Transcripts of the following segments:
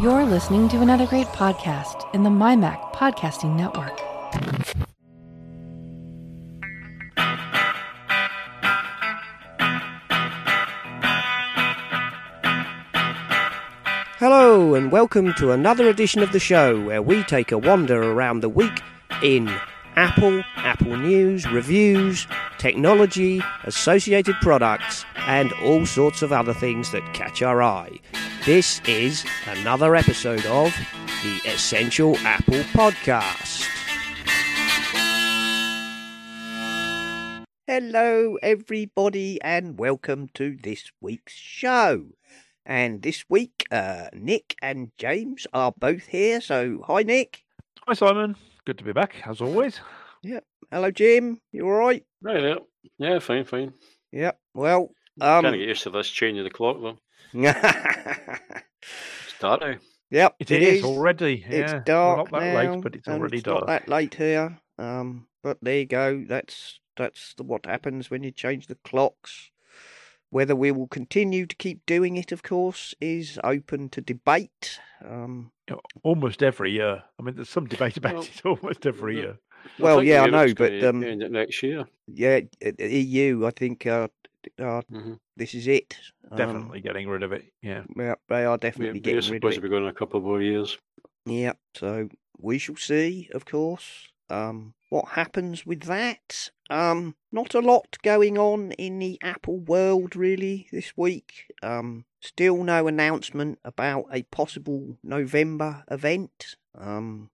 You're listening to another great podcast in the MyMac Podcasting Network. Hello, and welcome to another edition of the show where we take a wander around the week in Apple, Apple News, reviews, technology, associated products, and all sorts of other things that catch our eye. This is another episode of the Essential Apple Podcast. Hello, everybody, and welcome to this week's show. And this week, uh, Nick and James are both here. So, hi, Nick. Hi, Simon. Good to be back, as always. Yeah. Hello, Jim. You all right? Right, yeah. Yeah, fine, fine. Yep. Well, Trying to um, get used to this change of the clock, though. yep. It's dark now. it is, already. It's yeah. dark We're not that now, late, but it's already it's dark. Not that late here. Um, but there you go. That's that's the, what happens when you change the clocks. Whether we will continue to keep doing it, of course, is open to debate. Um, Almost every year. I mean, there's some debate about Well, it almost every the- year. Well, think yeah, I know, but, um, end it next year. yeah, uh, EU. I think uh, uh, hmm this is it. Um, Definitely getting rid of it. Yeah. yeah, they are definitely we're getting rid of it. supposed it. to be going a couple more years. Yeah, so we shall see, of course. Um, what happens with that? Um, not a lot going on in the Apple world really this week. Um, still no announcement about a possible November event. Um,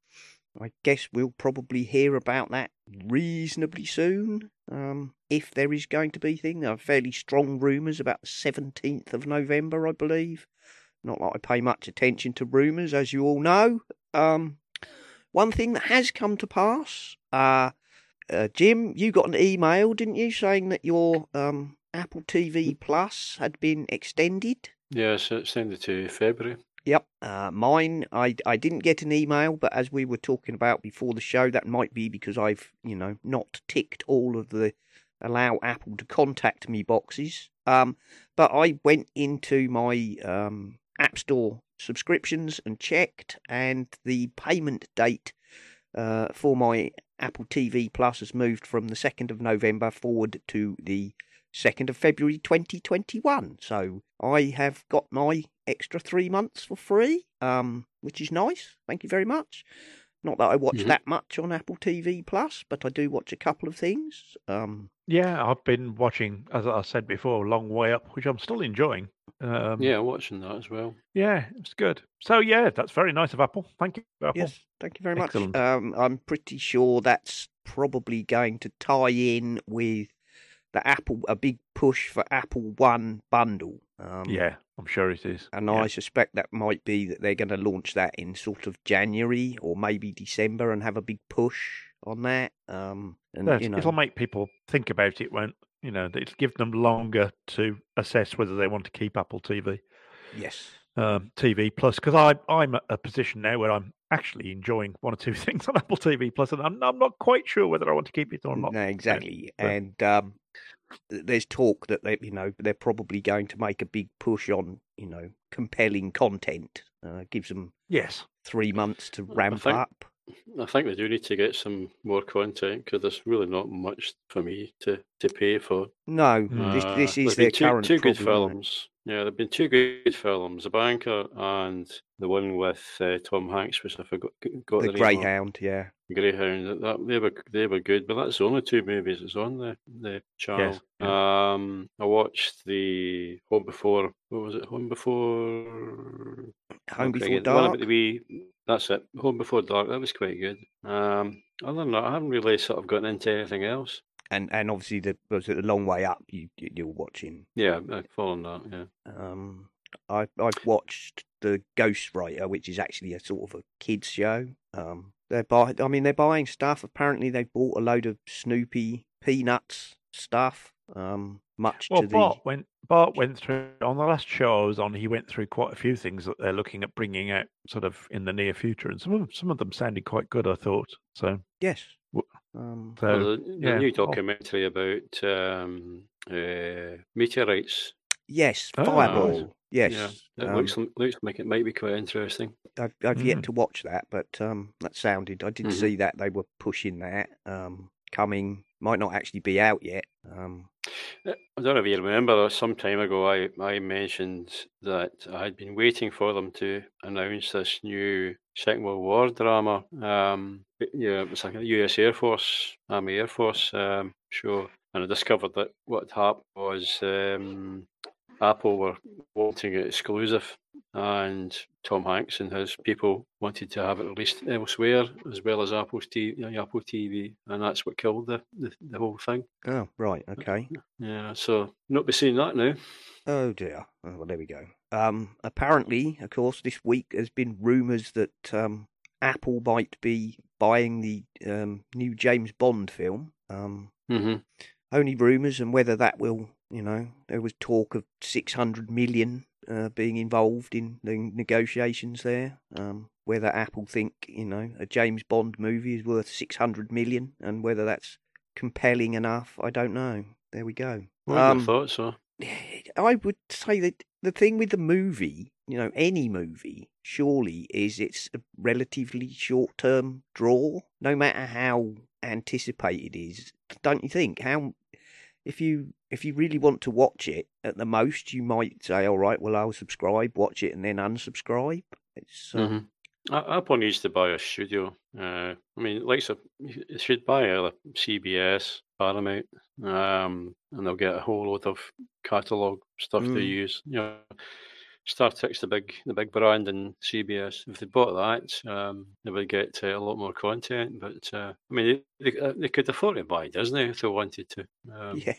I guess we'll probably hear about that reasonably soon. Um, if there is going to be thing, there are fairly strong rumours about the seventeenth of November, I believe. Not that I pay much attention to rumours, as you all know. Um, one thing that has come to pass, uh, uh, Jim, you got an email, didn't you, saying that your um, Apple TV Plus had been extended? Yeah, so it's to February. Yep. Uh, mine, I, I didn't get an email, but as we were talking about before the show, that might be because I've, you know, not ticked all of the allow Apple to contact me boxes. Um, but I went into my um, App Store subscriptions and checked, and the payment date uh, for my Apple TV Plus has moved from the 2nd of November forward to the 2nd of February 2021. So I have got my extra three months for free, um, which is nice. Thank you very much. Not that I watch Mhm. that much on Apple TV Plus, but I do watch a couple of things. Um, Yeah, I've been watching, as I said before, Long Way Up, which I'm still enjoying. Um, yeah, watching that as well. Yeah, it's good. So, yeah, that's very nice of Apple. Thank you, Apple. yes, thank you very much. Excellent. Um, I'm pretty sure that's probably going to tie in with the Apple, a big push for Apple One bundle. Um, Yeah, I'm sure it is. And yeah. I suspect that might be that they're going to launch that in sort of January or maybe December and have a big push on that. Um, and you know, It'll make people think about it when, you know, it'll give them longer to assess whether they want to keep Apple TV. yes, um, TV Plus because I I'm at a position now where I'm actually enjoying one or two things on Apple TV Plus, and I'm I'm not quite sure whether I want to keep it or not. no, exactly. And um, there's talk that they, you know, they're probably going to make a big push on, you know, compelling content. Uh, gives them Yes, three months to I ramp think- up. I think they do need to get some more content because there's really not much for me to, to pay for. No, Hmm. this Uh, this is their two, current two good problem, isn't films. Yeah, there've been two good films: The Banker and the one with uh, Tom Hanks, which I forgot got The the. Greyhound, yeah. Greyhound. That, that they were they were good, but that's the only two movies that's on the the channel. Um, I watched the Home Before. What was it? Home Before. Home Before crikey, the one Dark. the wee. That's it. Home Before Dark. That was quite good. Um, other than that, I haven't really sort of gotten into anything else. And and obviously the was it the long way up you you- you're watching. Yeah, I've followed that. Yeah. Um, I I've watched the Ghostwriter, which is actually a sort of a kids show. Um, they're buy I mean they're buying stuff. Apparently they bought a load of Snoopy Peanuts stuff. Um, much well, to the Bart went Bart went through on the last show I was on. He went through quite a few things that they're looking at bringing out sort of in the near future, and some of them, some of them sounded quite good. I thought so. yes. W- Um, So Well, the, the yeah, new well- documentary about um, uh, meteorites. yes, Oh, Fireball. nice. Yes, Yeah, it um, looks looks like it might be quite interesting. I've, I've yet Mm. to watch that, but um, that sounded. I did Mhm. see that they were pushing that. Um, coming might not actually be out yet. Um, Uh, I don't know if you remember, some time ago, I, I mentioned that I had been waiting for them to announce this new Second World War drama. Um, yeah, it was like a US Air Force, Army Air Force um, show. And I discovered that what happened was um, Apple were wanting it exclusive, and Tom Hanks and his people wanted to have it released elsewhere as well as Apple's TV, Apple TV, and that's what killed the, the, the whole thing. oh, right, okay. Yeah, so not be seeing that now. Oh dear. Oh, well, there we go. Um, apparently, of course, this week there's been rumours that um, Apple might be buying the um, new James Bond film. Um, hmm only rumours, and whether that will, you know, there was talk of 600 million uh, being involved in the negotiations there. Um, whether Apple think, you know, a James Bond movie is worth 600 million, and whether that's compelling enough, I don't know. There we go. Well, I Um, thought so. I would say that the thing with the movie, you know, any movie, surely is it's a relatively short term draw, no matter how anticipated it is. Don't you think? How if you if you really want to watch it, at the most you might say, All right, well I'll subscribe, watch it and then unsubscribe. It's uh, hmm Apple needs to buy a studio. Uh, I mean, like so, you should buy a CBS, Paramount, um, and they'll get a whole lot of catalog stuff to Mm. use. You know, Star Trek's the big the big brand in CBS. If they bought that, um, they would get uh, a lot more content. But uh, I mean, they, they, uh, they could afford to buy Disney if they wanted to. Um, yeah.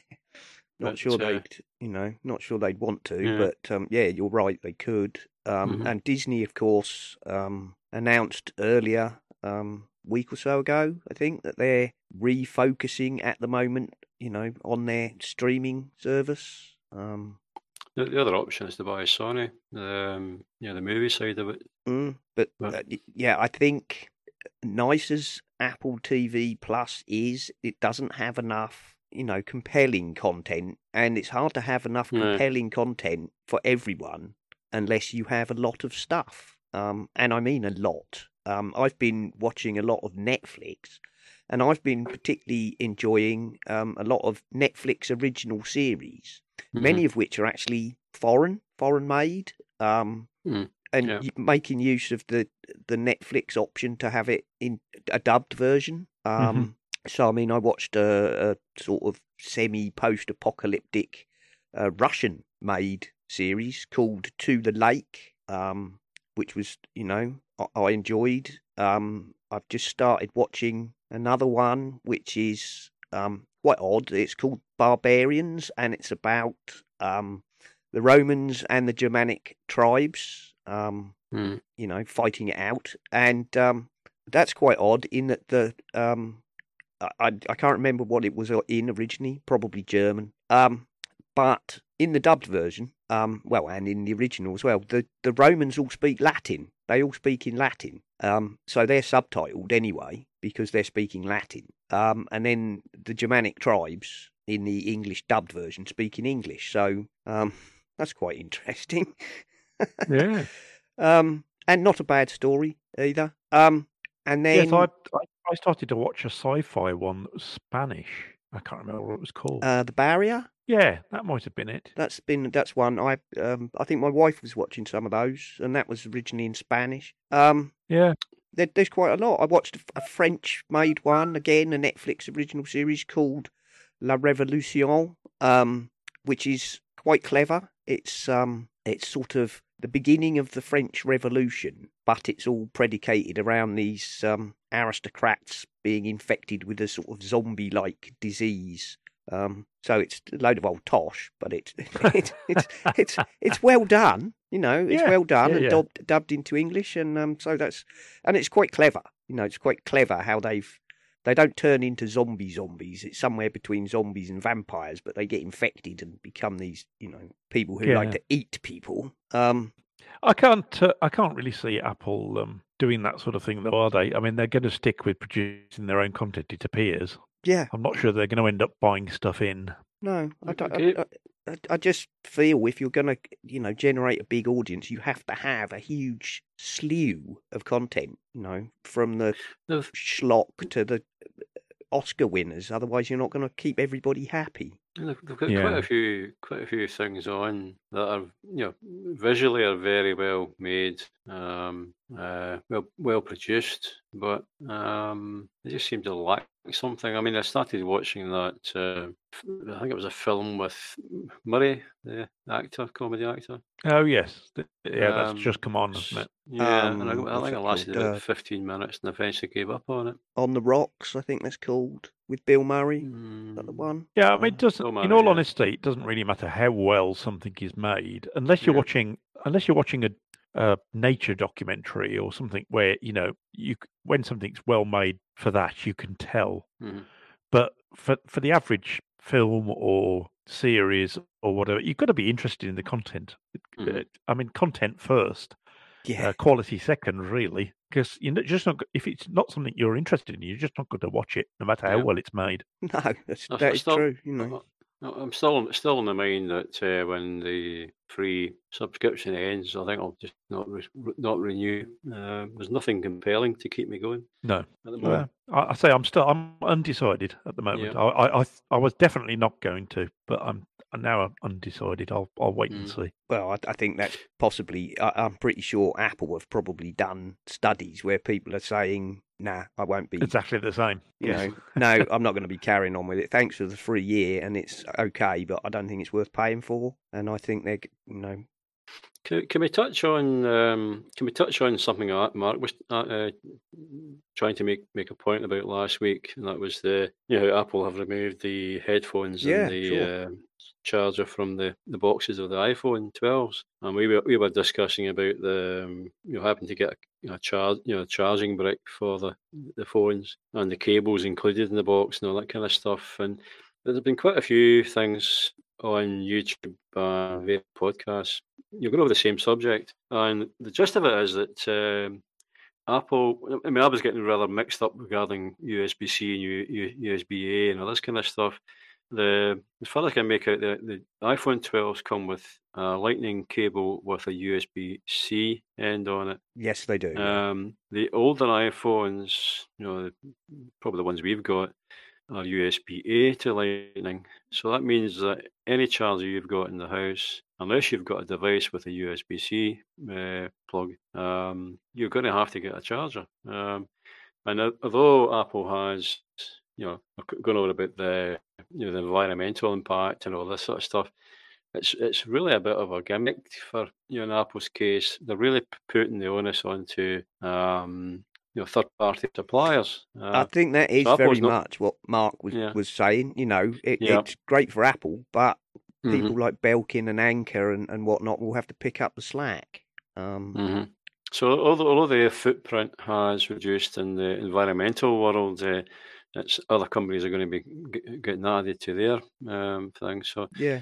Not but, sure uh, they'd, you know, not sure they'd want to, Yeah. but um, yeah, you're right, they could. Um, Mhm. And Disney, of course, um, announced earlier, um, week or so ago, I think, that they're refocusing at the moment, you know, on their streaming service. Um, The, the other option is to buy a Sony, um, yeah, the movie side of it. Mm, but Right. uh, yeah, I think nice as Apple TV Plus is, it doesn't have enough, you know, compelling content, and it's hard to have enough No. compelling content for everyone unless you have a lot of stuff. Um, and I mean a lot. Um, I've been watching a lot of Netflix, and I've been particularly enjoying um, a lot of Netflix original series Mm-hmm. many of which are actually foreign, foreign made, um, Mm, and yeah. making use of the the Netflix option to have it in a dubbed version. Um, So I mean, I watched a, a sort of semi post apocalyptic uh, Russian made series called To the Lake, um, which was you know I, I enjoyed. Um, I've just started watching another one which is um, quite odd. It's called Barbarians, and it's about um, the Romans and the Germanic tribes. Um, Mm. you know, fighting it out, and um, that's quite odd. In that the um, I I I can't remember what it was in originally, probably German. Um, but in the dubbed version, um, well, and in the original as well, the the Romans all speak Latin. They all speak in Latin. Um, so they're subtitled anyway because they're speaking Latin. Um, and then the Germanic tribes in the English dubbed version speak in English. So um, that's quite interesting. Yeah. Um, and not a bad story either. Um, and then yes, I, I started to watch a sci-fi one that was Spanish. I can't remember what it was called. uh, the barrier. Yeah, that might have been it. That's been that's one I um I think my wife was watching some of those, and that was originally in Spanish. Um, Yeah. there, there's quite a lot. I watched a, French-made one again, a Netflix original series called La Révolution, um, which is quite clever. It's um, it's sort of the beginning of the French Revolution, but it's all predicated around these um, aristocrats being infected with a sort of zombie-like disease. Um, so it's a load of old tosh, but it's it's it's it's it's well done. You know, it's Yeah, well done yeah, and yeah. dubbed, dubbed into English, and um, so that's and it's quite clever. You know, it's quite clever how they've they don't turn into zombie zombies. It's somewhere between zombies and vampires, but they get infected and become these you know people who like to eat people. Um, I can't. Uh, I can't really see Apple um, doing that sort of thing, though, are they? I mean, they're going to stick with producing their own content. It appears. Yeah, I'm not sure they're going to end up buying stuff in. no, I don't. I, I, I, I just feel if you're going to, you know, generate a big audience, you have to have a huge slew of content. You know, from the The- schlock to the Oscar winners. Otherwise, you're not going to keep everybody happy. They've, they've got quite a few, quite a few things on that are, you know, visually are very well made, um, uh, well, well produced, but um, they just seem to lack something. I mean, I started watching that. Uh, f- I think it was a film with Murray, the actor, comedy actor. Oh yes, Th- yeah, that's Um, just come on, hasn't it? Yeah, and I, Um, I what's think it it lasted called? about Uh, 15 minutes and eventually gave up on it. On the Rocks, I think that's called, with Bill Murray. Is that the Mm, one? Yeah, I mean, it doesn't. Bill in all yeah. honesty, it doesn't really matter how well something is made, unless you're Yeah. watching, unless you're watching a, a nature documentary or something where you know you when something's well made for that, you can tell. mhm. But for for the average film or series or whatever, you've got to be interested in the content. Mhm. Uh, I mean, content first, Yeah. uh, quality second, really, because you're just not. If it's not something you're interested in, you're just not going to watch it, no matter how Yeah. well it's made. no, that's, I- I that is still- true. You know. I- I'm still still in the mind that uh, when the free subscription ends, I think I'll just not re- not renew. Uh, there's nothing compelling to keep me going No. at. Well, I, I say I'm still I'm undecided at the moment. Yeah. I, I I I was definitely not going to, but I'm I'm now undecided. I'll I'll wait and Mm. see. Well, I, I think that's possibly. I, I'm pretty sure Apple have probably done studies where people are saying, "Nah, I won't be." Exactly the same. You know, no, I'm not going to be carrying on with it. Thanks for the free year, and it's okay, but I don't think it's worth paying for. And I think they're, g- you know, Can, can we touch on um, can we touch on something that Mark was uh, uh, trying to make make a point about last week, and that was the you know Apple have removed the headphones Yeah, and the sure. uh, charger from the, the boxes of the iPhone 12s, and we were we were discussing about the um, you know having to get a, charge you know charging brick for the the phones and the cables included in the box and all that kind of stuff, and there's been quite a few things on YouTube, uh, via podcasts you're going over the same subject, and the gist of it is that um, Apple. I mean, I was getting rather mixed up regarding USB C and U, U, USB A and all this kind of stuff. The as far as I can make out, the, the iPhone 12s come with a Lightning cable with a USB C end on it. yes, they do. Um, the older iPhones, you know, probably the ones we've got, are USB A to Lightning. So that means that any charger you've got in the house, unless you've got a device with a USB C uh, plug, um, you're going to have to get a charger. Um, and although Apple has, you know, gone over about the, you know, the environmental impact and all this sort of stuff, it's it's really a bit of a gimmick for you know in Apple's case. They're really putting the onus onto um, you know third party suppliers. I Uh, think that is so very not- much what Mark was, Yeah. was saying. You know, it, Yeah. it's great for Apple, but mhm, people like Belkin and Anker and, and whatnot will have to pick up the slack. Um, mhm. So although, although their footprint has reduced in the environmental world, uh, it's other companies are going to be getting added to their um, thing. So Yeah,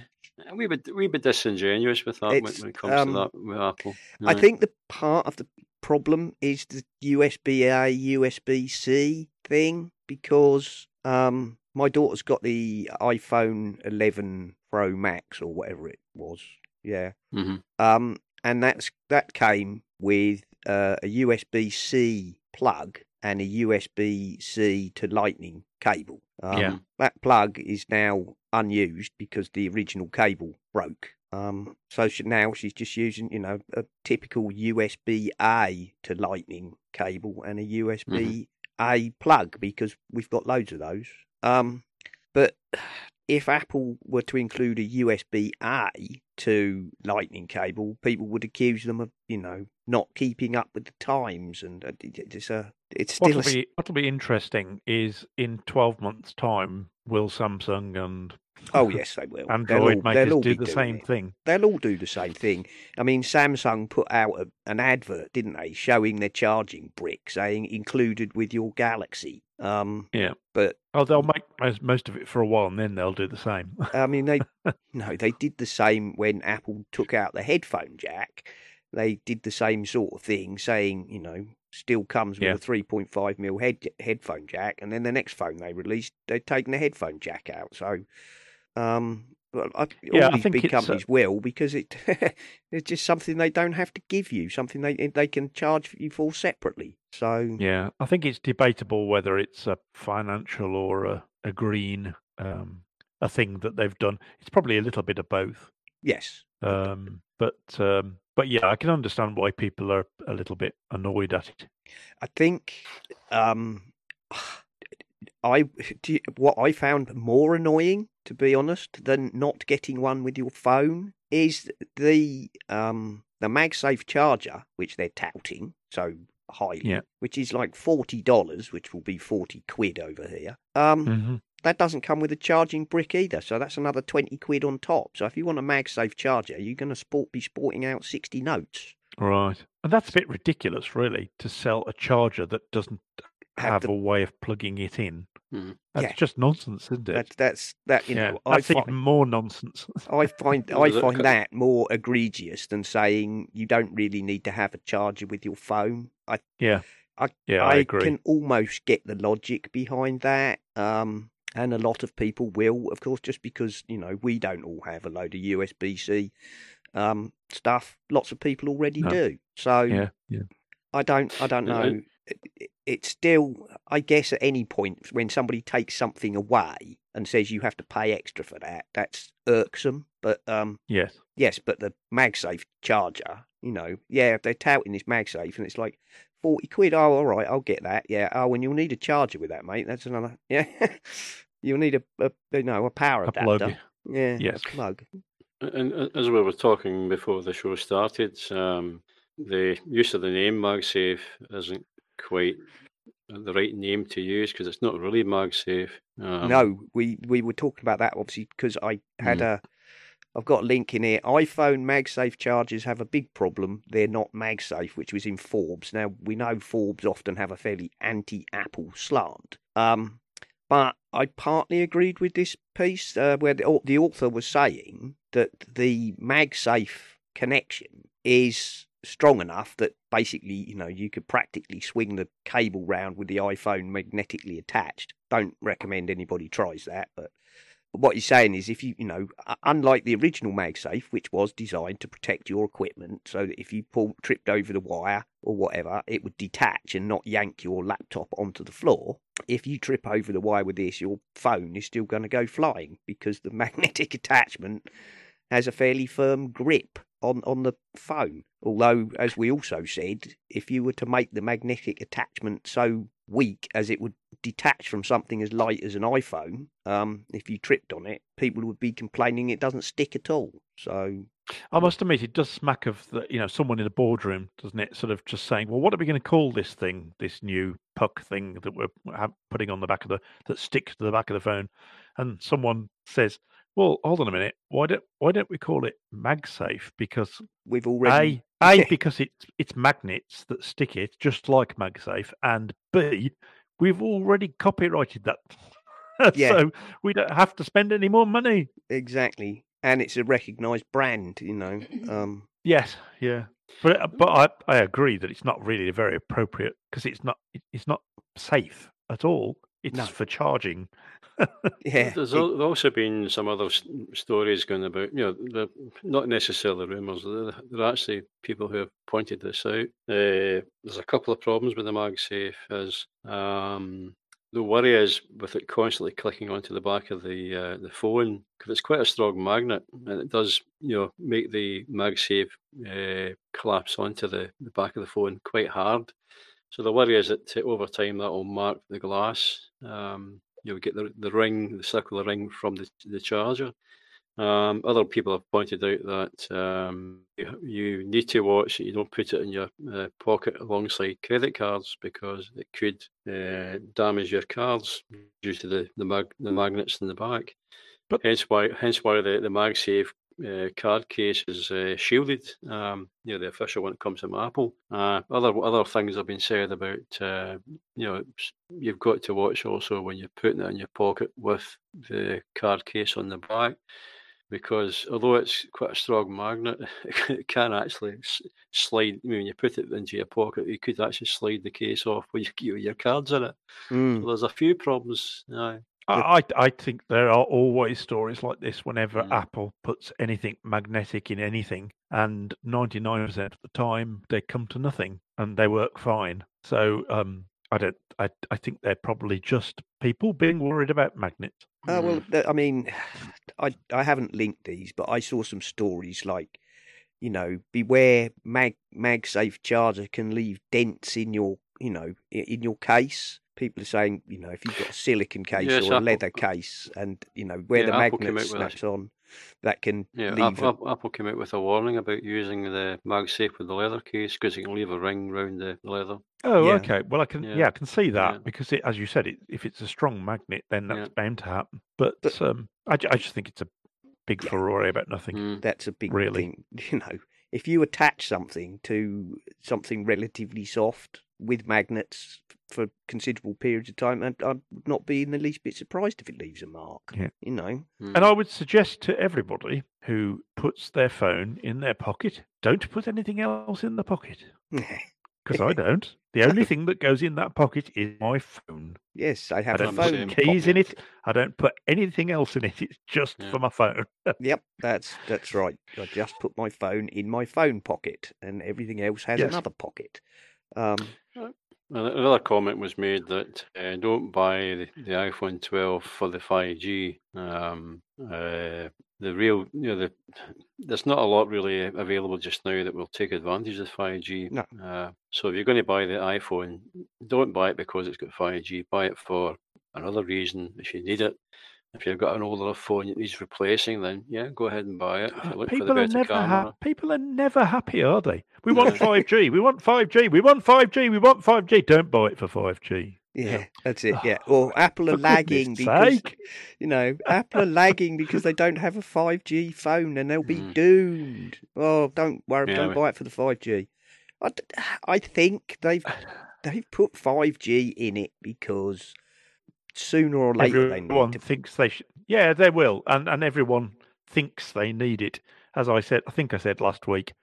we would we be disingenuous with that when, It's, when it comes um, to that with Apple. I think the part of the problem is the USB A, USB C thing because um, my daughter's got the iPhone 11 Pro Max or whatever it was. Yeah. Mhm. Um, and that's that came with uh, a USB C plug and a USB C to Lightning cable. Um, Yeah. That plug is now unused because the original cable broke. Um, so she, now she's just using, you know, a typical USB A to Lightning cable and a USB A plug because we've got loads of those. Um, but if Apple were to include a USB A to Lightning cable, people would accuse them of, you know, not keeping up with the times, and uh, it's a, it's still What'll a, be what'll be interesting is in twelve months' time, will Samsung and oh yes, they will. They'll Android all- makers they'll all do the same it. thing? they'll all do the same thing. I mean, Samsung put out a, an advert, didn't they, showing their charging brick, saying included with your Galaxy. Um, Yeah. but Oh, they'll make most, of it for a while, and then they'll do the same. I mean, they no, they did the same when Apple took out the headphone jack. They did the same sort of thing, saying you know still comes with Yeah. a 3.5 mil head headphone jack, and then the next phone they released, they'd taken the headphone jack out. So, um, I, Yeah, all I these think big uh, companies will because it it's just something they don't have to give you, something they they can charge you for separately. So Yeah, I think it's debatable whether it's a financial or a, a green um, a thing that they've done. It's probably a little bit of both. yes, Um, but um, but yeah, I can understand why people are a little bit annoyed at it. I think um, I you- what I found more annoying, to be honest, than not getting one with your phone is the um the MagSafe charger, which they're touting so highly, Yeah. which is like forty dollars, which will be forty quid over here. Um, hmm that doesn't come with a charging brick either, so that's another twenty quid on top. So if you want a MagSafe charger, you're going to sport be sporting out sixty notes. Right, and that's a bit ridiculous, really, to sell a charger that doesn't Have have the- a way of plugging it in. Mhm. That's Yeah. just nonsense, isn't it? That's that's that you yeah, know. I that's find, even more nonsense. I find I find that more egregious than saying you don't really need to have a charger with your phone. I yeah, I- yeah, I, agree. can almost get the logic behind that. Um, and a lot of people will, of course, just because you know we don't all have a load of USB C um, stuff. Lots of people already No. do. So Yeah, yeah. I don't I don't know. It- it- It's still, I guess, at any point when somebody takes something away and says you have to pay extra for that, that's irksome. But um, Yes. Yes, but the MagSafe charger, you know, yeah, they're touting this MagSafe, and it's like forty quid. Oh, all right, I'll get that. Yeah. Oh, and you'll need a charger with that, mate. That's another. Yeah. you'll need a, a you know a power A adapter. plug. Yeah. Yes. A plug. And uh, as we were talking before the show started, um, the use of the name MagSafe isn't quite the right name to use because it's not really MagSafe. Um, no, we we were talking about that obviously because I had a. I've got a link in here. iPhone MagSafe chargers have a big problem. They're not MagSafe, which was in Forbes. Now we know Forbes often have a fairly anti-Apple slant. Um, but I partly agreed with this piece uh, where the, the author was saying that the MagSafe connection is strong enough that basically, you know, you could practically swing the cable round with the iPhone magnetically attached. Don't recommend anybody tries that, but what he's saying is if you you know unlike the original MagSafe which was designed to protect your equipment so that if you pull tripped over the wire or whatever it would detach and not yank your laptop onto the floor if you trip over the wire with this your phone is still going to go flying because the magnetic attachment has a fairly firm grip on on the phone although as we also said if you were to make the magnetic attachment so weak as it would detach from something as light as an iPhone, um, if you tripped on it, people would be complaining it doesn't stick at all. So I must admit, it does smack of the, you know someone in a boardroom, doesn't it? Sort of just saying, "Well, what are we going to call this thing? This new puck thing that we're putting on the back of the that sticks to the back of the phone?" And someone says, "Well, hold on a minute. Why don't why don't we call it MagSafe? Because we've already a a because it's it's magnets that stick it, just like MagSafe, and b we've already copyrighted that, Yeah. so we don't have to spend any more money." exactly, and it's a recognised brand, you know. Um, Yes, yeah, but uh, but I, I agree that it's not really very appropriate because it's not it's not safe at all. It's No. for charging. Yeah, There's also been some other stories going about, you know, not necessarily rumours, there there are actually people who have pointed this out. Uh, there's a couple of problems with the MagSafe, as um, the worry is with it constantly clicking onto the back of the uh, the phone, because it's quite a strong magnet, and it does, you know, make the MagSafe uh, collapse onto the, the back of the phone quite hard. So the worry is that over time that will mark the glass. Um, you'll get the, the ring, the circular ring from the, the charger. Um, other people have pointed out that um, you, you need to watch that you don't put it in your uh, pocket alongside credit cards because it could uh, damage your cards due to the the, mag- the magnets in the back. But- hence why hence why the the MagSafe uh, card case is uh, shielded. Um, you know the official one that comes from Apple. Uh, other other things have been said about uh, you know you've got to watch also when you're putting it in your pocket with the card case on the back because although it's quite a strong magnet, it can actually slide. I mean, when you put it into your pocket, you could actually slide the case off with your, your cards in it. mm, So there's a few problems. I I think there are always stories like this whenever Mm. Apple puts anything magnetic in anything, and 99% of the time they come to nothing and they work fine. So um, I don't. I I think they're probably just people being worried about magnets. Uh, well, Mm. I mean, I I haven't linked these, but I saw some stories like, you know, beware mag MagSafe charger can leave dents in your, you know, in your case. People are saying, you know, if you've got a silicon case Yes, or a Apple- leather case, and you know where Yeah, the Apple came magnet out with a- snaps on, that can Yeah, leave. Apple, a- Apple- Apple came out with a warning about using the MagSafe with the leather case because it can leave a ring round the leather. Oh, Yeah. okay. Well, I can. Yeah, Yeah. I can see that Yeah. because, it, as you said, it, if it's a strong magnet, then that's Yeah. bound to happen. But, But- um, I, I just think it's a big Yeah. furore about nothing. Mm. that's a big Really. thing. You know, if you attach something to something relatively soft with magnets for considerable periods of time, I'd, I'd not be in the least bit surprised if it leaves a mark. Yeah. You know, Mm. And I would suggest to everybody who puts their phone in their pocket, don't put anything else in the pocket because I don't. The only thing that goes in that pocket is my phone. yes, I I have a don't the phone. put same. keys in it. I don't put anything else in it. It's just Yeah. for my phone. Yep, that's that's right. I just put my phone in my phone pocket, and everything else has Yes. another pocket. Um, Well, Another comment was made that uh, don't buy the, the iPhone 12 for the 5G. Um, uh, the real, you know, the there's not a lot really available just now that will take advantage of 5G. No. Uh, so if you're going to buy the iPhone, don't buy it because it's got 5G. Buy it for another reason if you need it. If you've got an older phone that needs replacing, then yeah, go ahead and buy it. If you for the People are never camera. happy. People are never happy, are they? We want 5G. We want 5G. We want 5G. We want 5G. Don't buy it for 5G. yeah, that's it. Yeah, or Apple are lagging because sake. you know Apple are lagging because they don't have a five G phone and they'll be Mm. doomed. Oh, don't worry, Yeah, don't we- buy it for the five G. I, d- I think they've they've put five G in it because sooner or later they everyone need to. thinks they should. Yeah, they will, and and everyone thinks they need it. As I said, I think I said last week,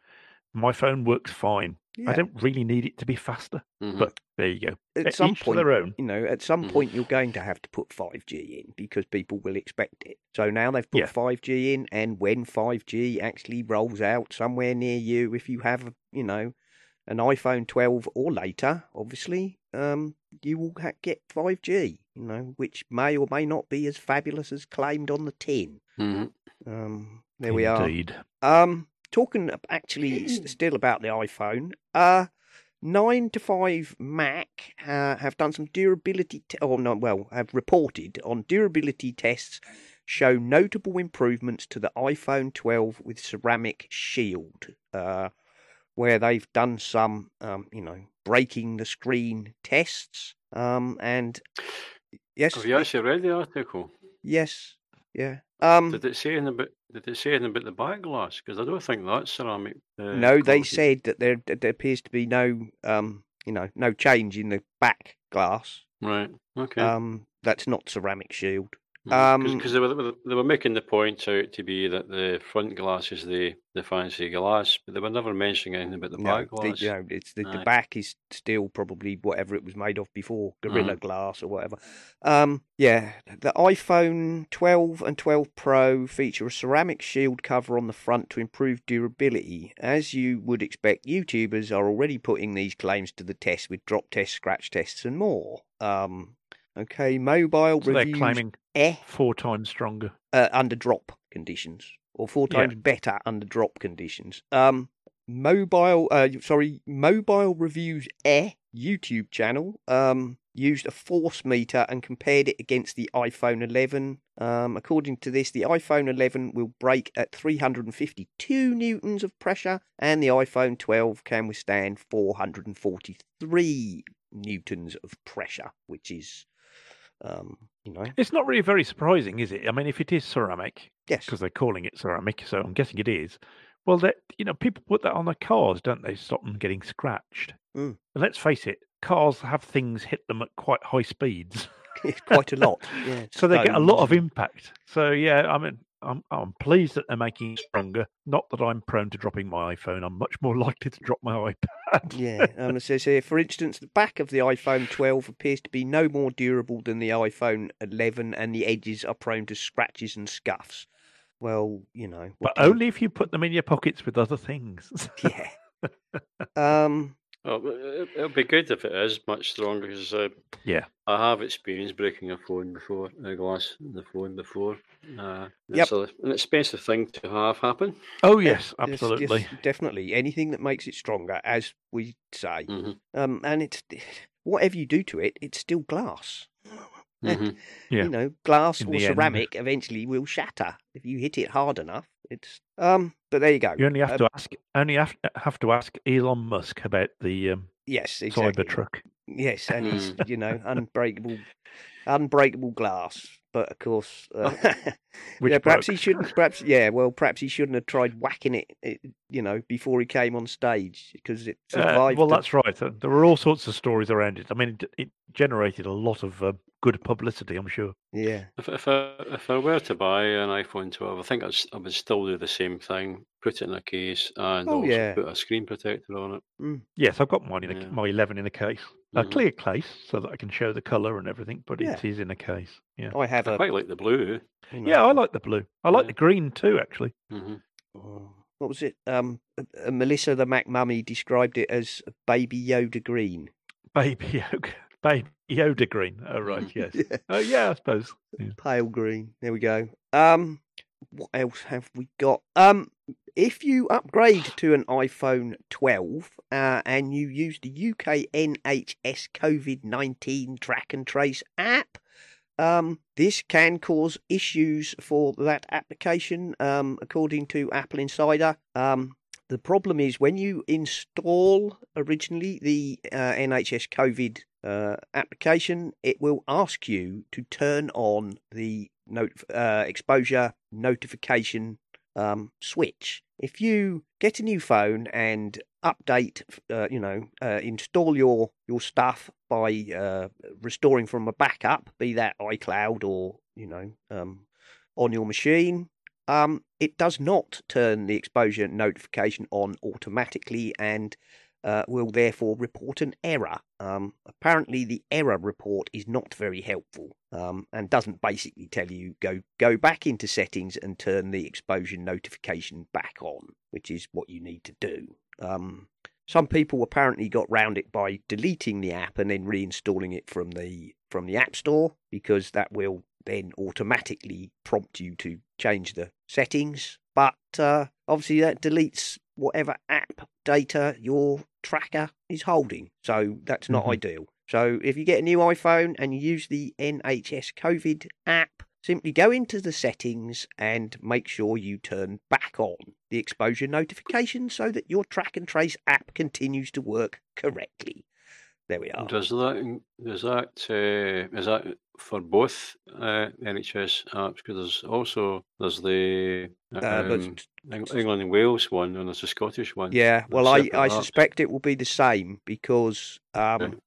my phone works fine. I don't really need it to be faster. Mhm. But there you go. at E- some point, their own. you know, at some Mhm. point you're going to have to put 5G in because people will expect it. So now they've put Yeah. 5G in, and when 5G actually rolls out somewhere near you, if you have, you know, an iPhone 12 or later, obviously, um, you will get 5G, you know, which may or may not be as fabulous as claimed on the tin. Mhm. Um, there we are. Indeed. Um, talking actually still about the iPhone. Uh, nine to five Mac uh, have done some durability. Te- oh no, well, have reported on durability tests show notable improvements to the iPhone 12 with ceramic shield. Uh, where they've done some, um, you know, breaking the screen tests. Um, and yes, Have you actually read the article? yes, yeah. Um, Did it say anything about Did it say anything about the back glass? Because I don't think that's ceramic. Uh, No, they quality. said that there there appears to be no um you know no change in the back glass. Right. Okay. Um, that's not ceramic shield. Because um, they, were, they were making the point out to be that the front glass is the, the fancy glass, but they were never mentioning anything about the no, back the, glass. you know, it's the, the back is still probably whatever it was made of before, Mm-hmm. Gorilla Glass or whatever. Um, yeah, the iPhone 12 and 12 Pro feature a ceramic shield cover on the front to improve durability. As you would expect, YouTubers are already putting these claims to the test with drop tests, scratch tests, and more. Um, okay, mobile So they're reviews. claiming eh, four times stronger. uh, under drop conditions, or four Yeah. times better under drop conditions. Um, mobile, uh, sorry, mobile reviews air YouTube channel um used a force meter and compared it against the iPhone 11. Um, according to this, the iPhone 11 will break at 352 newtons of pressure, and the iPhone 12 can withstand 443 newtons of pressure, which is, um, you know, It's not really very surprising, is it? I mean, if it is ceramic, yes, because they're calling it ceramic, so I'm guessing it is. Well, that you know, people put that on their cars, don't they? Stop them getting scratched. Mm. And let's face it, cars have things hit them at quite high speeds, it's quite a lot. Yeah, so they get a lot of impact. So yeah, I mean, I'm I'm pleased that they're making it stronger. Not that I'm prone to dropping my iPhone. I'm much more likely to drop my iPad. Yeah, um, it says here, for instance, the back of the iPhone 12 appears to be no more durable than the iPhone 11, and the edges are prone to scratches and scuffs. Well, you know, but do you- only if you put them in your pockets with other things. yeah. Um, Well, it- it'll be good if it is much stronger because uh, Yeah. I have experienced breaking a phone before, a glass in the phone before. Uh, Yep. It's a, an expensive thing to have happen. oh yes, yes, absolutely. yes, definitely. Anything that makes it stronger, as we say. hmm Um, and it's whatever you do to it, it's still glass. Eh, hmm Yeah. You know, glass In or the end. ceramic eventually will shatter if you hit it hard enough. It's um, but there you go. You only have Um, to ask. Only have, have to ask Elon Musk about the um, Yes, exactly. Cybertruck. Yes, and he's Mm. you know unbreakable, unbreakable glass. But of course, uh, Which yeah, perhaps broke. he shouldn't. Perhaps yeah, well, perhaps he shouldn't have tried whacking it, it you know, before he came on stage because it Uh, survived. well, the- that's right. uh, There were all sorts of stories around it. I mean, it, it generated a lot of uh, good publicity. I'm sure. yeah, If, if, I, if I were to buy an iPhone 12, I think I'd, s- I would still do the same thing put it in a case and Oh, also yeah. put a screen protector on it. Yes, I've got mine in a, Yeah. my 11 in a case, a Mhm. clear case, so that I can show the color and everything. But Yeah. it is in a case. Yeah. I have I a. quite like the blue. you know, Yeah, I like the blue. I like Yeah. the green too, actually. hmm oh, What was it? Um, uh, uh, Melissa the Mac Mummy described it as Baby Yoda green. Baby Yoda, baby Yoda green. Oh right, yes. Yeah. Oh yeah, I suppose. Yeah. pale green. There we go. Um, what else have we got? Um, if you upgrade to an iPhone 12 uh, and you use the UK NHS COVID 19 track and trace app, um, this can cause issues for that application, um, according to Apple Insider. Um, the problem is when you install originally the uh, NHS COVID uh, application, it will ask you to turn on the uh, exposure notification um, switch. If you get a new phone and update, uh, you know, uh, install your your stuff by uh, restoring from a backup, be that iCloud or you know um, on your machine, um, it does not turn the exposure notification on automatically and uh, will therefore report an error. Um, apparently, the error report is not very helpful um, and doesn't basically tell you go go back into settings and turn the exposure notification back on, which is what you need to do. Um, some people apparently got round it by deleting the app and then reinstalling it from the from the app store because that will then automatically prompt you to change the settings. But uh, obviously that deletes whatever app data your tracker is holding. So that's not Mhm. ideal. So if you get a new iPhone and you use the NHS COVID app, simply go into the settings and make sure you turn back on the exposure notification so that your track and trace app continues to work correctly. There we are. Does that does that uh, is that for both uh, NHS apps? Because there's also there's the Uh, um, Eng- England and Wales one, and there's a Scottish one. Yeah, well, I, I apps. suspect it will be the same because um,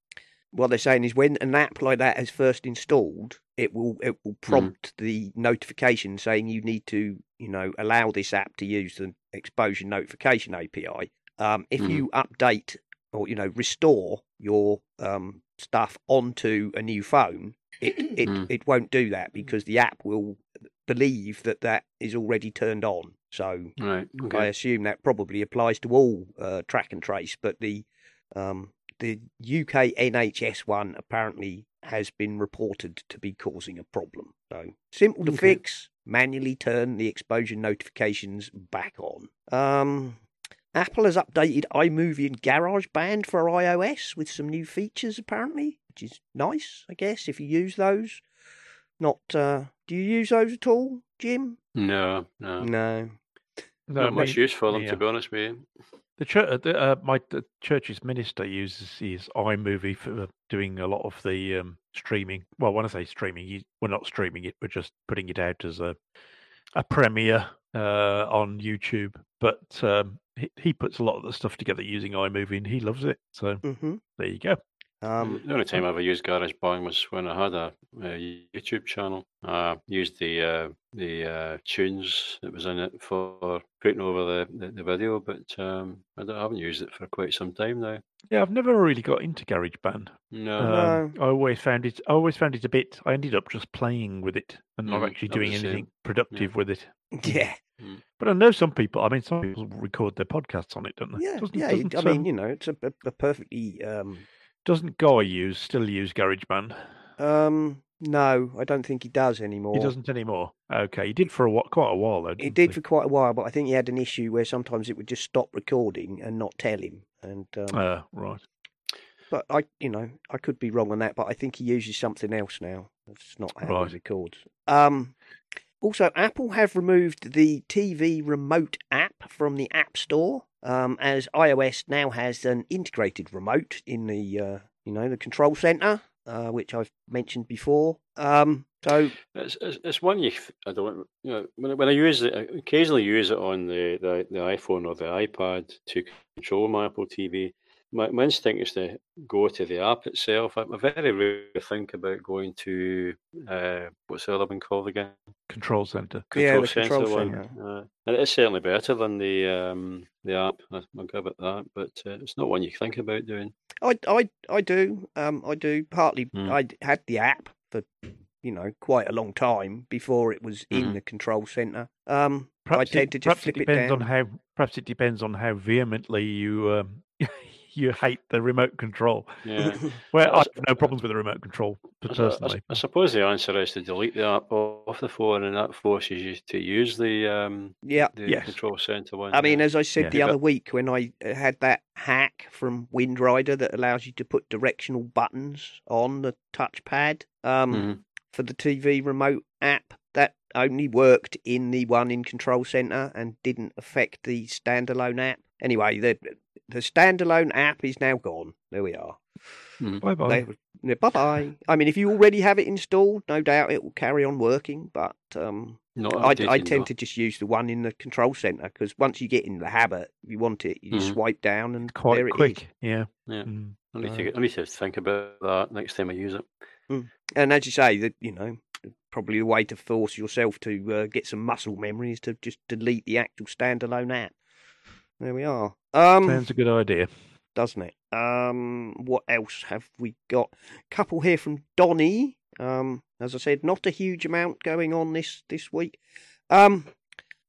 what they're saying is when an app like that is first installed, it will it will prompt the notification saying you need to you know allow this app to use the exposure notification API. Um, if Mhm. you update or you know restore your um, stuff onto a new phone, it it, Mm. it won't do that because the app will believe that that is already turned on. So Right. I assume that probably applies to all uh, track and trace, but the um, the UK NHS one apparently has been reported to be causing a problem. So simple to Okay. fix. Manually turn the exposure notifications back on. Um, Apple has updated iMovie and GarageBand for iOS with some new features apparently, which is nice, I guess, if you use those. Not, uh, do you use those at all, Jim? No, no, No. No, not much me- use for them yeah. to be honest with you. The church, the, uh, my the church's minister uses his iMovie for doing a lot of the um, streaming. Well, when I say streaming, he, we're not streaming it; we're just putting it out as a a premiere uh, on YouTube. But um, he, he puts a lot of the stuff together using iMovie, and he loves it. So hmm there you go. Um, the only time I ever used GarageBand was when I had a, a YouTube channel. I used the uh, the uh, tunes that was in it for putting over the, the, the video, but um, I, don't- I haven't used it for quite some time now. Yeah, I've never really got into GarageBand. No, Um, I always found it. I always found it a bit. I ended up just playing with it and not Mhm, actually doing anything productive with it. yeah, But I know some people. I mean, some people record their podcasts on it, don't they? yeah, Doesn't, yeah. Doesn't, I mean, um, you know, it's a, a, perfectly. Um, doesn't Guy use still use GarageBand? um, no, I don't think he does anymore. He doesn't anymore. Okay, he did for a while, quite a while though. He did for quite a while, but I think he had an issue where sometimes it would just stop recording and not tell him. And um, Uh, right. but I, you know, I could be wrong on that, but I think he uses something else now. It's not how Right. he records. Um, also, Apple have removed the TV remote app from the App Store, um, as iOS now has an integrated remote in the, uh, you know, the control center, uh, which I've mentioned before. Um, so It's, it's, one you I don't you know when I, when I use it occasionally use it on the, the, the iPhone or the iPad to control my Apple TV. My, my instinct is to go to the app itself. I, I very rarely think about going to uh, what's the other one called again? Control center. Yeah, the Centre control one. centre. Uh, and it's certainly better than the um, the app. I- I'll give it that, but uh, it's not one you think about doing. I, I, I do. Um, I do. Partly, Mm. I had the app for, you know, quite a long time before it was in Mhm. the control center. Um, Perhaps I tend it, to just perhaps flip it it depends on how. Perhaps it depends on how vehemently you um, you hate the remote control. Yeah. Well, I have no problems with the remote control I- I- personally. I, suppose the answer is to delete the app off the phone, and that forces you to use the um, yeah. the Yes. control center one. I mean, as I said Yeah. the other week when I uh, had that hack from Windrider that allows you to put directional buttons on the touchpad um, Mhm. for the TV remote app, that only worked in the one in Control Center and didn't affect the standalone app. Anyway, the the standalone app is now gone. There we are. Bye bye. Bye bye. I mean, if you already have it installed, no doubt it will carry on working. But um, Not I, I updating, tend though. to just use the one in the control center because once you get in the habit, you want it, you just Mhm. swipe down and Quite there it is. quick. Yeah. Yeah. Mm. I need, to, Right. get- I need to think about that next time I use it. And as you say, that you know, probably the way to force yourself to uh, get some muscle memory is to just delete the actual standalone app. There we are. Um, Sounds a good idea. doesn't it? Um, what else have we got? Couple here from Donny. Um, as I said, not a huge amount going on this this week. Um,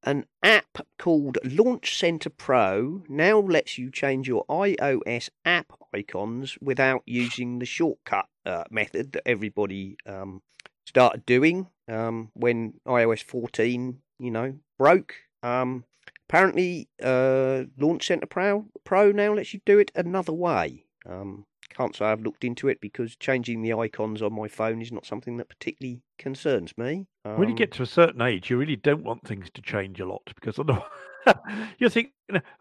an app called Launch Center Pro now lets you change your iOS app icons without using the shortcut uh, method that everybody um, started doing um, when iOS 14, you know, broke. Um, apparently, uh, Launch Center Pro Pro now lets you do it another way. Um, can't say I've looked into it because changing the icons on my phone is not something that particularly concerns me. Um, when you get to a certain age, you really don't want things to change a lot because otherwise you think,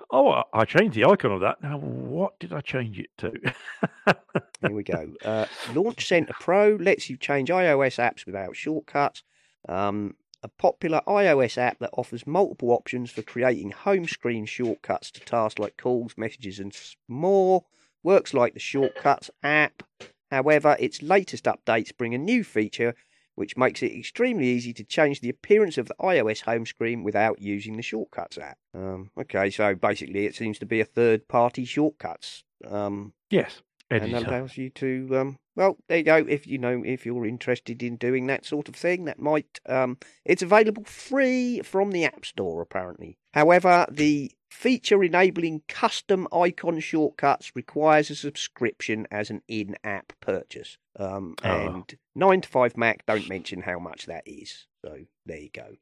oh, I- I changed the icon of that. Now, what did I change it to? Here we go. Uh, Launch Center Pro lets you change iOS apps without shortcuts. Um, a popular iOS app that offers multiple options for creating home screen shortcuts to tasks like calls, messages, and more. Works like the Shortcuts app. However, its latest updates bring a new feature which makes it extremely easy to change the appearance of the iOS home screen without using the Shortcuts app. Um, okay, so basically, it seems to be a third party shortcuts um, yes, and editor. allows you to um well there you go if you know if you're interested in doing that sort of thing that might um it's available free from the app store apparently. However the feature enabling custom icon shortcuts requires a subscription as an in-app purchase. Um Oh. and 9 to 5 mac don't mention how much that is. So there you go.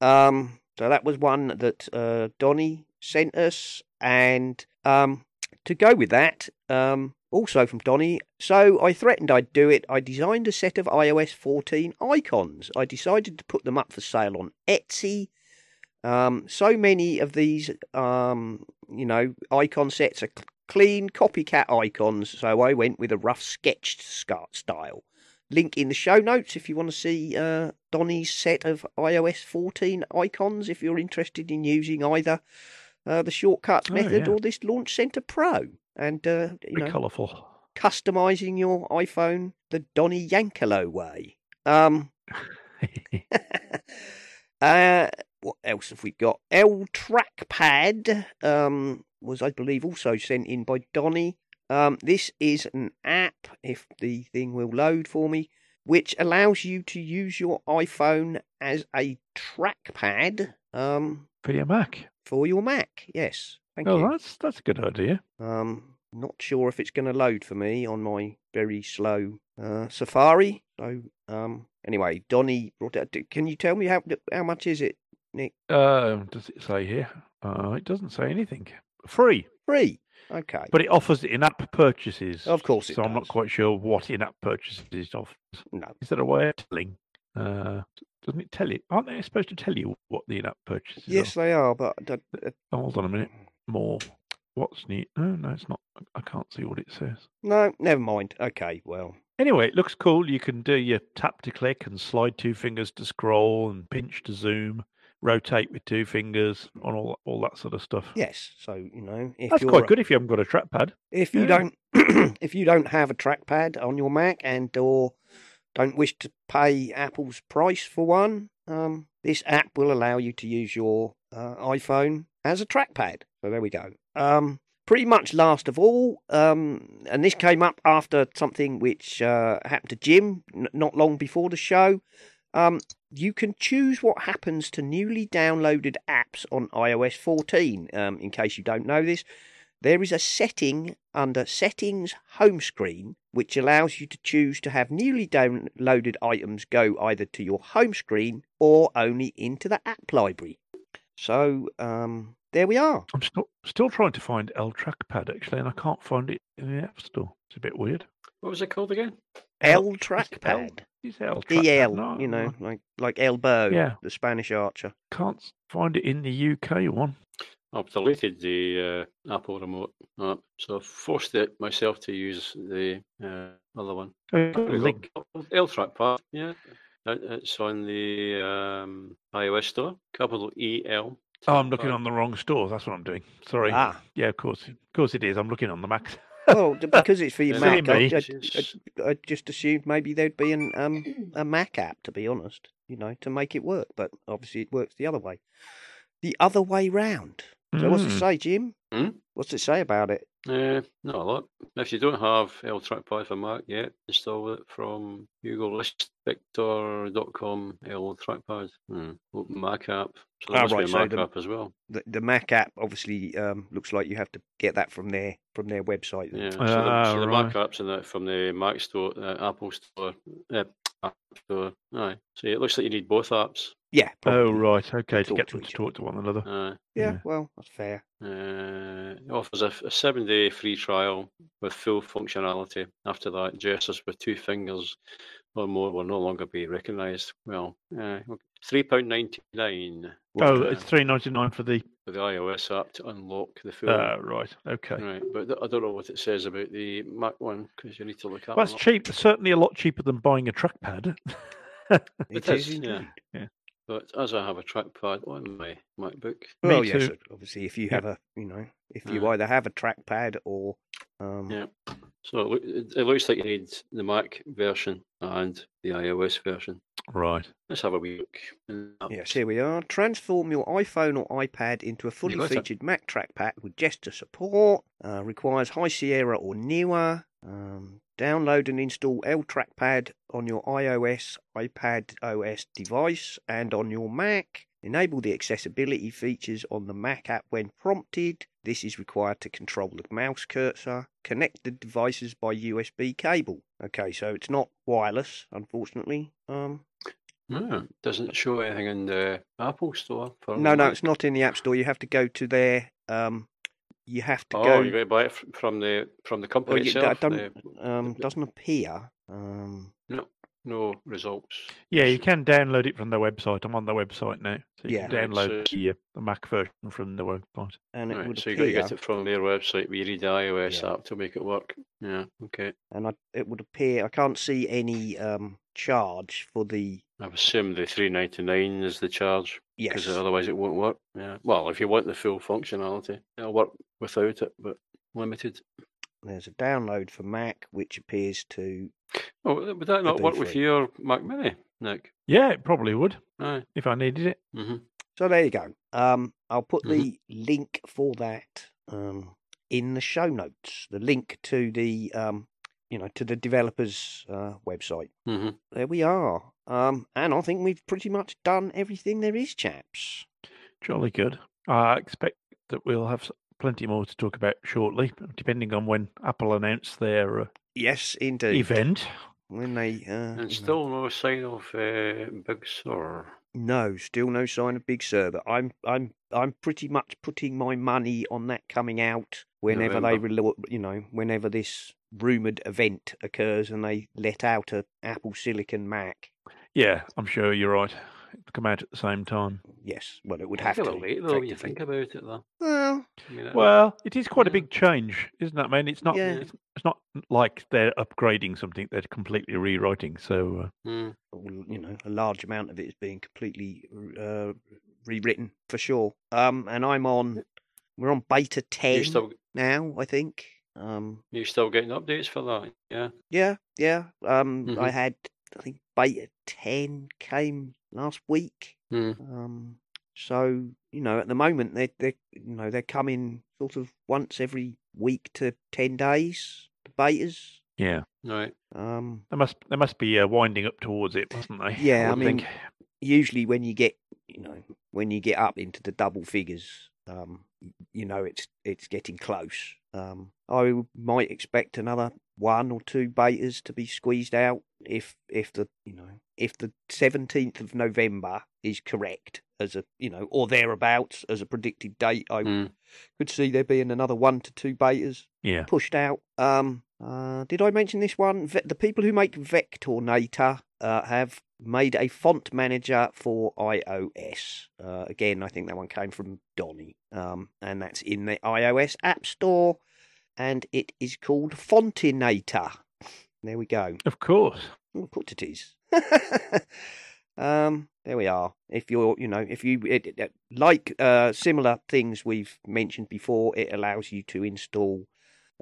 Um so that was one that uh donny sent us. And um to go with that, um, also from Donny, so I threatened I'd do it. I designed a set of iOS 14 icons. I decided to put them up for sale on Etsy. Um, so many of these, um, you know, icon sets are cl- clean copycat icons, so I went with a rough sketched style. Link in the show notes if you want to see uh, Donny's set of iOS 14 icons if you're interested in using either uh, the shortcuts Oh, method yeah. or this Launch Center Pro. And uh, you know, colourful. customizing your iPhone the Donny Yankelo way. Um, uh, what else have we got? L Trackpad um, was, I believe, also sent in by Donny. Um, this is an app, if the thing will load for me, which allows you to use your iPhone as a trackpad um, For your Mac. For your Mac. Yes, thank Oh, you. that's that's a good idea. Um, not sure if it's going to load for me on my very slow uh, Safari. So, um, anyway, Donny brought it. Can you tell me how how much is it, Nick? Uh, does it say here? Uh, it doesn't say anything. Free, Free. Okay. but it offers in-app purchases. Of course it So I'm not quite sure what in-app purchases it offers. No. Is there a way of telling? Uh, doesn't it tell you? Aren't they supposed to tell you what the in-app purchases Yes, are? they are, but I uh, Oh, hold on a minute. More. What's new? No, no, it's not. I can't see what it says. no, never mind. Okay, well, Anyway, it looks cool. You can do your tap to click and slide two fingers to scroll and pinch to zoom, rotate with two fingers, on all all that sort of stuff. yes. So you know, if That's quite good if you haven't got a trackpad. if you Yeah. don't if you don't have a trackpad on your Mac and or don't wish to pay Apple's price for one, um, this app will allow you to use your uh, iPhone as a trackpad. So there we go. Um, pretty much last of all, um, and this came up after something which uh, happened to Jim n- not long before the show. Um, you can choose what happens to newly downloaded apps on iOS 14. Um, in case you don't know this, there is a setting under Settings Home Screen which allows you to choose to have newly downloaded items go either to your home screen or only into the app library. So um, there we are. I'm still still trying to find L trackpad actually, and I can't find it in the App Store. It's a bit weird. What was it called again? L It's trackpad. It's L trackpad. No, you know, I like like elbow, Yeah. the Spanish archer. can't find it in the UK one. I've deleted the uh, Apple remote app, so I've forced it myself to use the uh, other one. Uh, There we go. link. L trackpad, yeah. It's on the um, iOS store. Capital E L. Oh, I'm looking trackpad. on the wrong store. That's what I'm doing. Sorry. Ah, Yeah, of course, of course it is. I'm looking on the Mac. well, because it's for your Yeah, Mac, I. I, I, I just assumed maybe there'd be an um a Mac app. To be honest, you know, to make it work, but obviously it works the other way. The other way round. So what's it Mm. say, Jim? Hmm? What's it say about it? Uh, not a lot. If you don't have L trackpad for Mac yet, install it from Google List Victor.com L trackpad. Hmm. Open Mac app. So there Ah, must right, be so a Mac the- app as well. The, the Mac app obviously um, looks like you have to get that from their from their website. then. Yeah. So, Ah, the, so the Mac right. app's in that from the Mac store, uh, Apple store, App Store. Aye. So it looks like you need both apps. Yeah. Oh, right. Okay, to talk get to them to talk to one another. Uh, Yeah, yeah. Well, that's fair. Uh, it offers a, a seven day free trial with full functionality. After that, gestures with two fingers or more will no longer be recognised. Well, uh, £3.99 Oh, uh, it's three ninety nine for the. for the iOS app to unlock the full. Uh, right. Okay. Right, but th- I don't know what it says about the Mac one because you need to look at Well, it's cheap. Certainly a lot cheaper than buying a trackpad. It It is is, yeah. indeed. But as I have a trackpad on my MacBook, Me Well, yes. Obviously, if you Yeah. have a, you know, if you Uh. either have a trackpad or, um, Yeah. So it, it, it looks like you need the Mac version and the iOS version. right. Let's have a wee look. Yes, here we are. Transform your iPhone or iPad into a fully got it. featured Mac trackpad with gesture support. Uh, requires High Sierra or newer. Um, download and install L Trackpad on your iOS, iPad OS device, and on your Mac. Enable the accessibility features on the Mac app when prompted. This is required to control the mouse cursor. Connect the devices by USB cable. Okay, so it's not wireless, unfortunately. Um, Ah, doesn't show anything in the Apple Store. For No, no, Mac. it's not in the App Store. You have to go to their. Um, you have to Oh, go. you got to buy it from the from the company well, itself. um, doesn't appear. Um, no results. Yeah, you can download it from their website. I'm on their website now, so you Yeah. can download So- the, uh, the Mac version from the website. and it Right, would so you got to appear, get it from their website. We read the iOS Yeah. app to make it work. Yeah. Okay. and I, it would appear. I can't see any um, charge for the. I assume the three ninety nine is the charge Yes, because otherwise it won't work. Yeah. Well, if you want the full functionality, it'll work without it, but limited. There's a download for Mac, which appears to. Oh, would that not be work with your Mac Mini, Nick? Yeah, it probably would Aye. if I needed it. hmm So there you go. Um, I'll put Mhm. the link for that um, in the show notes. The link to the um, you know, to the developers' uh, website. hmm There we are. Um, and I think we've pretty much done everything there is, chaps. Jolly good. I expect that we'll have s- plenty more to talk about shortly, depending on when Apple announce their uh, Yes, indeed. event. When they uh, And still no sign of uh, Big Sur. No, still no sign of Big Sur. But I'm I'm I'm pretty much putting my money on that coming out whenever they relo- you know whenever this rumored event occurs and they let out a Apple Silicon Mac. Yeah, I'm sure you're right. It'll come out at the same time. Yes, well it would It's have a to. bit late though when you think about it though. Well, I mean, Well, it is quite a big change, isn't it? I mean, it's not. Yeah. It's, it's not like they're upgrading something; they're completely rewriting. So, uh, mm, well, you know, a large amount of it is being completely uh, rewritten for sure. Um, and I'm on. We're on beta ten still now, I think. Um, you still getting updates for that? Yeah. Yeah, yeah. Um, I Mhm. had, I think beta ten came last week. Mm. Um, so you know, at the moment they they you know they're coming sort of once every week to ten days. The betas. yeah, Right. Um, they must they must be uh, winding up towards it, mustn't they? Yeah, I would mean, think. usually when you get you know when you get up into the double figures, um, you know it's it's getting close. Um, I might expect another one or two betas to be squeezed out if if the you know if the seventeenth of November is correct as a you know or thereabouts as a predicted date. I Mm. could see there being another one to two betas yeah, pushed out. Um, uh, did I mention this one? The people who make Vectornator uh, have made a font manager for iOS. Uh, again, I think that one came from Donny, um, and that's in the iOS App Store, and it is called Fontinator. There we go. of course. Of course it is. um, there we are. If you're, you know, if you it, it- like uh, similar things we've mentioned before, it allows you to install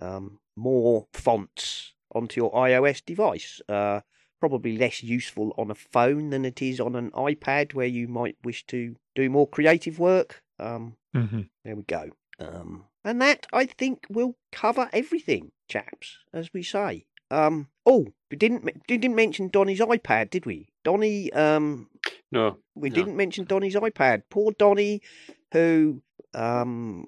um, more fonts onto your iOS device. Uh, probably less useful on a phone than it is on an iPad, where you might wish to do more creative work. Um, hmm there we go. Um, and that I think will cover everything, chaps, as we say. Um, oh, we didn't didn't mention Donny's iPad, did we? Donny, um, No. we No. didn't mention Donny's iPad. Poor Donny, who um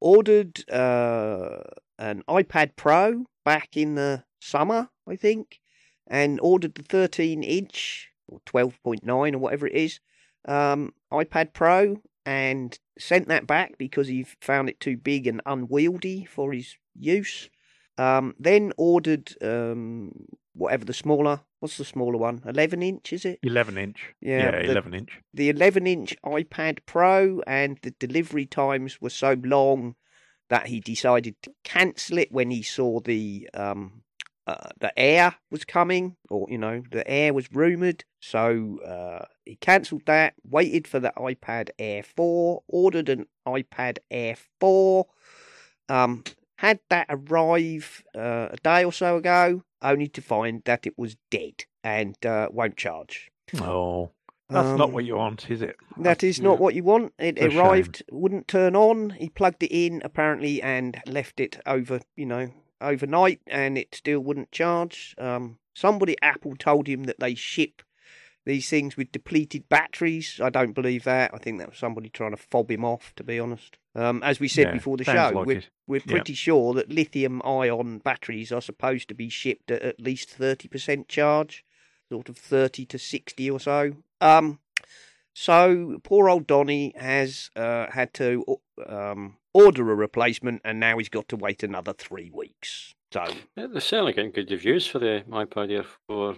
ordered uh an iPad Pro back in the summer, I think, and ordered the 13 inch or 12.9 or whatever it is um iPad Pro and sent that back because he found it too big and unwieldy for his use. Um, then ordered um, whatever the smaller. What's the smaller one? Eleven inch, is it? Eleven inch. Yeah, yeah the- eleven inch. The eleven inch iPad Pro, and the delivery times were so long that he decided to cancel it when he saw the um, uh, the Air was coming, or you know, the Air was rumored. So uh, he cancelled that. Waited for the iPad Air four. Ordered an iPad Air four. Um, had that arrive uh, a day or so ago, only to find that it was dead and uh, won't charge. Oh, that's not Um, what you want, is it? that is not Yeah. what you want. It It's arrived, wouldn't turn on. He plugged it in apparently and left it over, you know, overnight, and it still wouldn't charge. Um, somebody at Apple told him that they ship these things with depleted batteries. I don't believe that. I think that was somebody trying to fob him off, to be honest. Um, as we said Yeah, before the show, like we're, it. we're Yeah. pretty sure that lithium ion batteries are supposed to be shipped at at least 30% charge, sort of 30 to 60 or so. Um, so poor old Donny has uh, had to um, order a replacement, and now he's got to wait another three weeks. So Yeah, they're certainly getting good reviews for the iPad Air 4. Uh,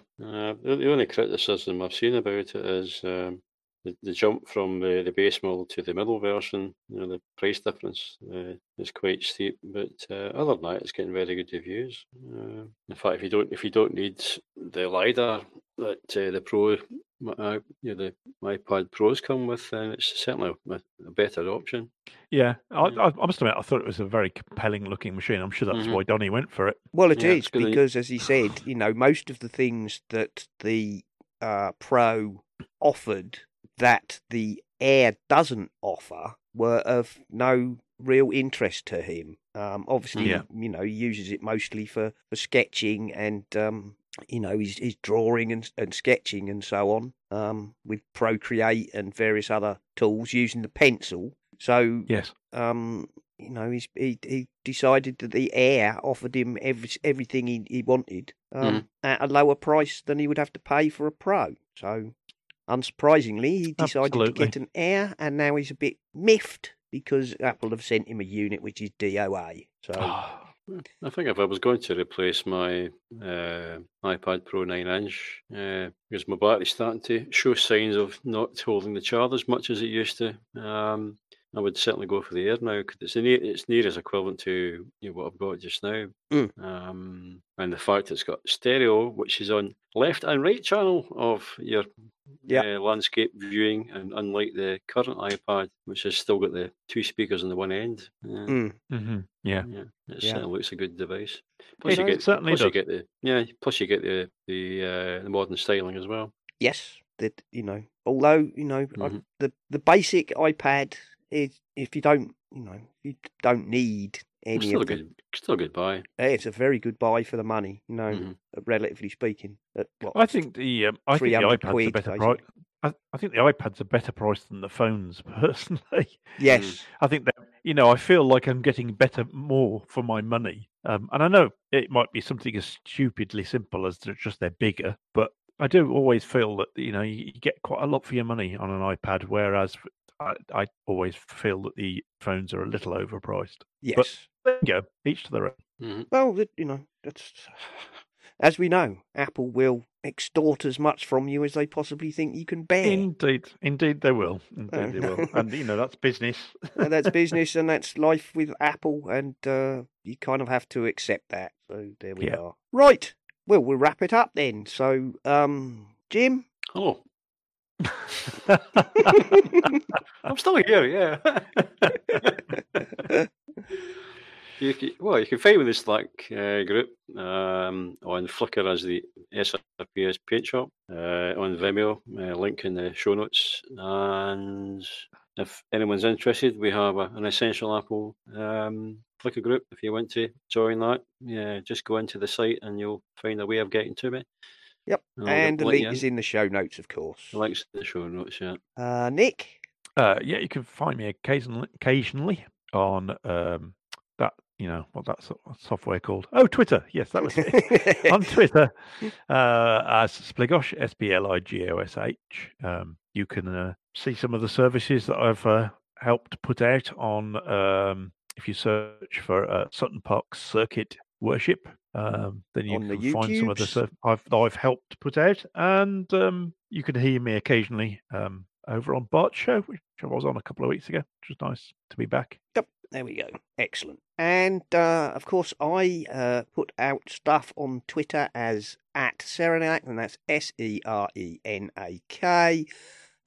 the, only criticism I've seen about it is um, the, the jump from the, the base model to the middle version. You know, the price difference uh, is quite steep, but uh, other than that, it's getting very good reviews. Uh, in fact, if you don't if you don't need the lidar that uh, the Pro my, uh, you know, the iPad Pros come with, and it's certainly a, a better option. Yeah, I, I, I must admit, I thought it was a very compelling looking machine. I'm sure that's Mhm. why Donny went for it. Well, it is Yeah, it's good that because, as he said, you know, most of the things that the uh, Pro offered that the Air doesn't offer were of no real interest to him. Um, obviously, Yeah. you know, he uses it mostly for, for sketching and, um, you know, he's, he's drawing and, and sketching and so on um, with Procreate and various other tools using the pencil. So Yes. um, you know, he's, he he decided that the Air offered him every, everything he, he wanted um, at a lower price than he would have to pay for a Pro. So, unsurprisingly, he decided to get an Air, and now he's a bit miffed because Apple have sent him a unit which is DOA. So, Oh, I think if I was going to replace my uh, iPad Pro 9 inch, uh, because my battery's starting to show signs of not holding the charge as much as it used to, um, I would certainly go for the Air now because it's near, it's near as equivalent to you know, what I've got just now. Mm. Um, and the fact it's got stereo, which is on left and right channel of your Yeah. uh, landscape viewing, and unlike the current iPad, which has still got the two speakers on the one end. Uh, mm, hmm Yeah. yeah, it Yeah. certainly looks a good device. Plus It you get certainly plus you does. get the yeah, plus you get the the uh, the modern styling as well. yes, that you know, although you know, I, Mhm. the the basic iPad is if you don't, you know, you don't need It's any still of the good still a good buy. It's a very good buy for the money, you know, Mhm. relatively speaking. At what? I think the um, I think the iPad's quid, a better basically. price. I, I think the iPad's a better price than the phones, personally. yes, I think that you know I feel like I'm getting better more for my money, um, and I know it might be something as stupidly simple as they're just they're bigger, but I do always feel that you know you, you get quite a lot for your money on an iPad, whereas I, I always feel that the phones are a little overpriced. yes. There you go, each to their own. Mhm. Well, you know, that's as we know, Apple will extort as much from you as they possibly think you can bear. Indeed, indeed they will. Indeed they Oh. will, and you know that's business. and that's business, and that's life with Apple, and uh, you kind of have to accept that. So there we Yeah. are. Right. Well, we'll wrap it up then. So, um, Jim. Hello, I'm still here. Yeah. you can, well, you can find me in the Slack uh, group um, on Flickr as the SRPS Paint Shop, uh, on Vimeo, uh, link in the show notes. And if anyone's interested, we have a, an Essential Apple um, Flickr group. If you want to join that, yeah, just go into the site and you'll find a way of getting to me. Yep. And I'll and the link is in. in the show notes, of course. The link's in the show notes, yeah. Uh, Nick. Uh, yeah, you can find me occasionally, occasionally on um, that, you know, what that software called? Oh, Twitter. Yes, that was it. on Twitter uh, as Spligosh, S P L I G O S H. Um, you can uh, see some of the services that I've uh, helped put out on. Um, if you search for uh, Sutton Park Circuit Worship, um, then you On can find some of the stuff I've that I've helped put out, and um, you can hear me occasionally um, over on Bart's show, which I was on a couple of weeks ago, which was nice to be back. Yep, there we go. Excellent. And uh, of course, I uh, put out stuff on Twitter as at Serenak, and that's S E R E N A K.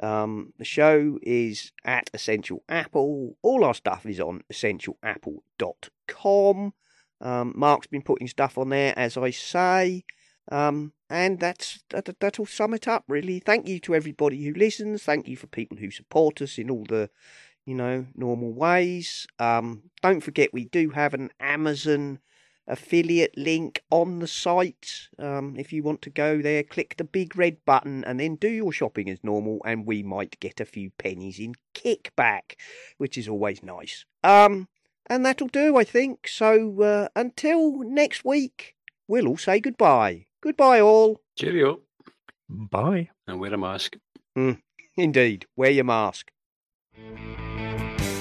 Um, the show is at Essential Apple. All our stuff is on essentialapple.com. Um, Mark's been putting stuff on there, as I say. Um, and that's that, that'll sum it up, really. Thank you to everybody who listens. Thank you for people who support us in all the you know, normal ways. Um, don't forget we do have an Amazon affiliate link on the site. Um, if you want to go there, click the big red button and then do your shopping as normal, and we might get a few pennies in kickback, which is always nice. Um, and that'll do, I think. So uh, until next week, we'll all say goodbye. Goodbye, all. Cheerio. Bye. And wear a mask. Indeed, wear your mask.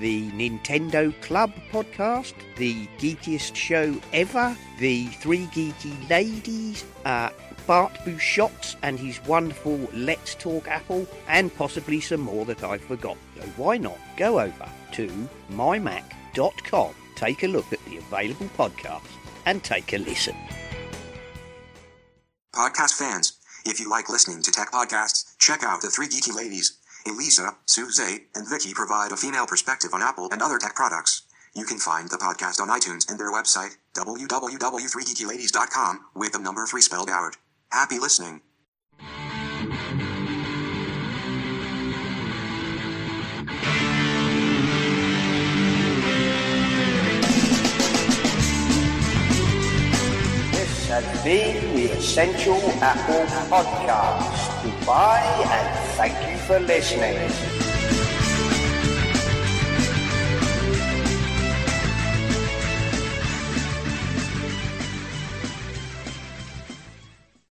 the Nintendo Club podcast, the geekiest show ever, the Three Geeky Ladies, uh, Bart Busschots and his wonderful Let's Talk Apple, and possibly some more that I've forgotten. So why not go over to mymac.com, take a look at the available podcasts, and take a listen. Podcast fans, if you like listening to tech podcasts, check out the Three Geeky Ladies. Elisa, Suze, and Vicky provide a female perspective on Apple and other tech products. You can find the podcast on iTunes and their website, www.3geekyladies.com, with the number 3 spelled out. Happy listening. This has been the Essential Apple Podcast. Goodbye and thank you for listening.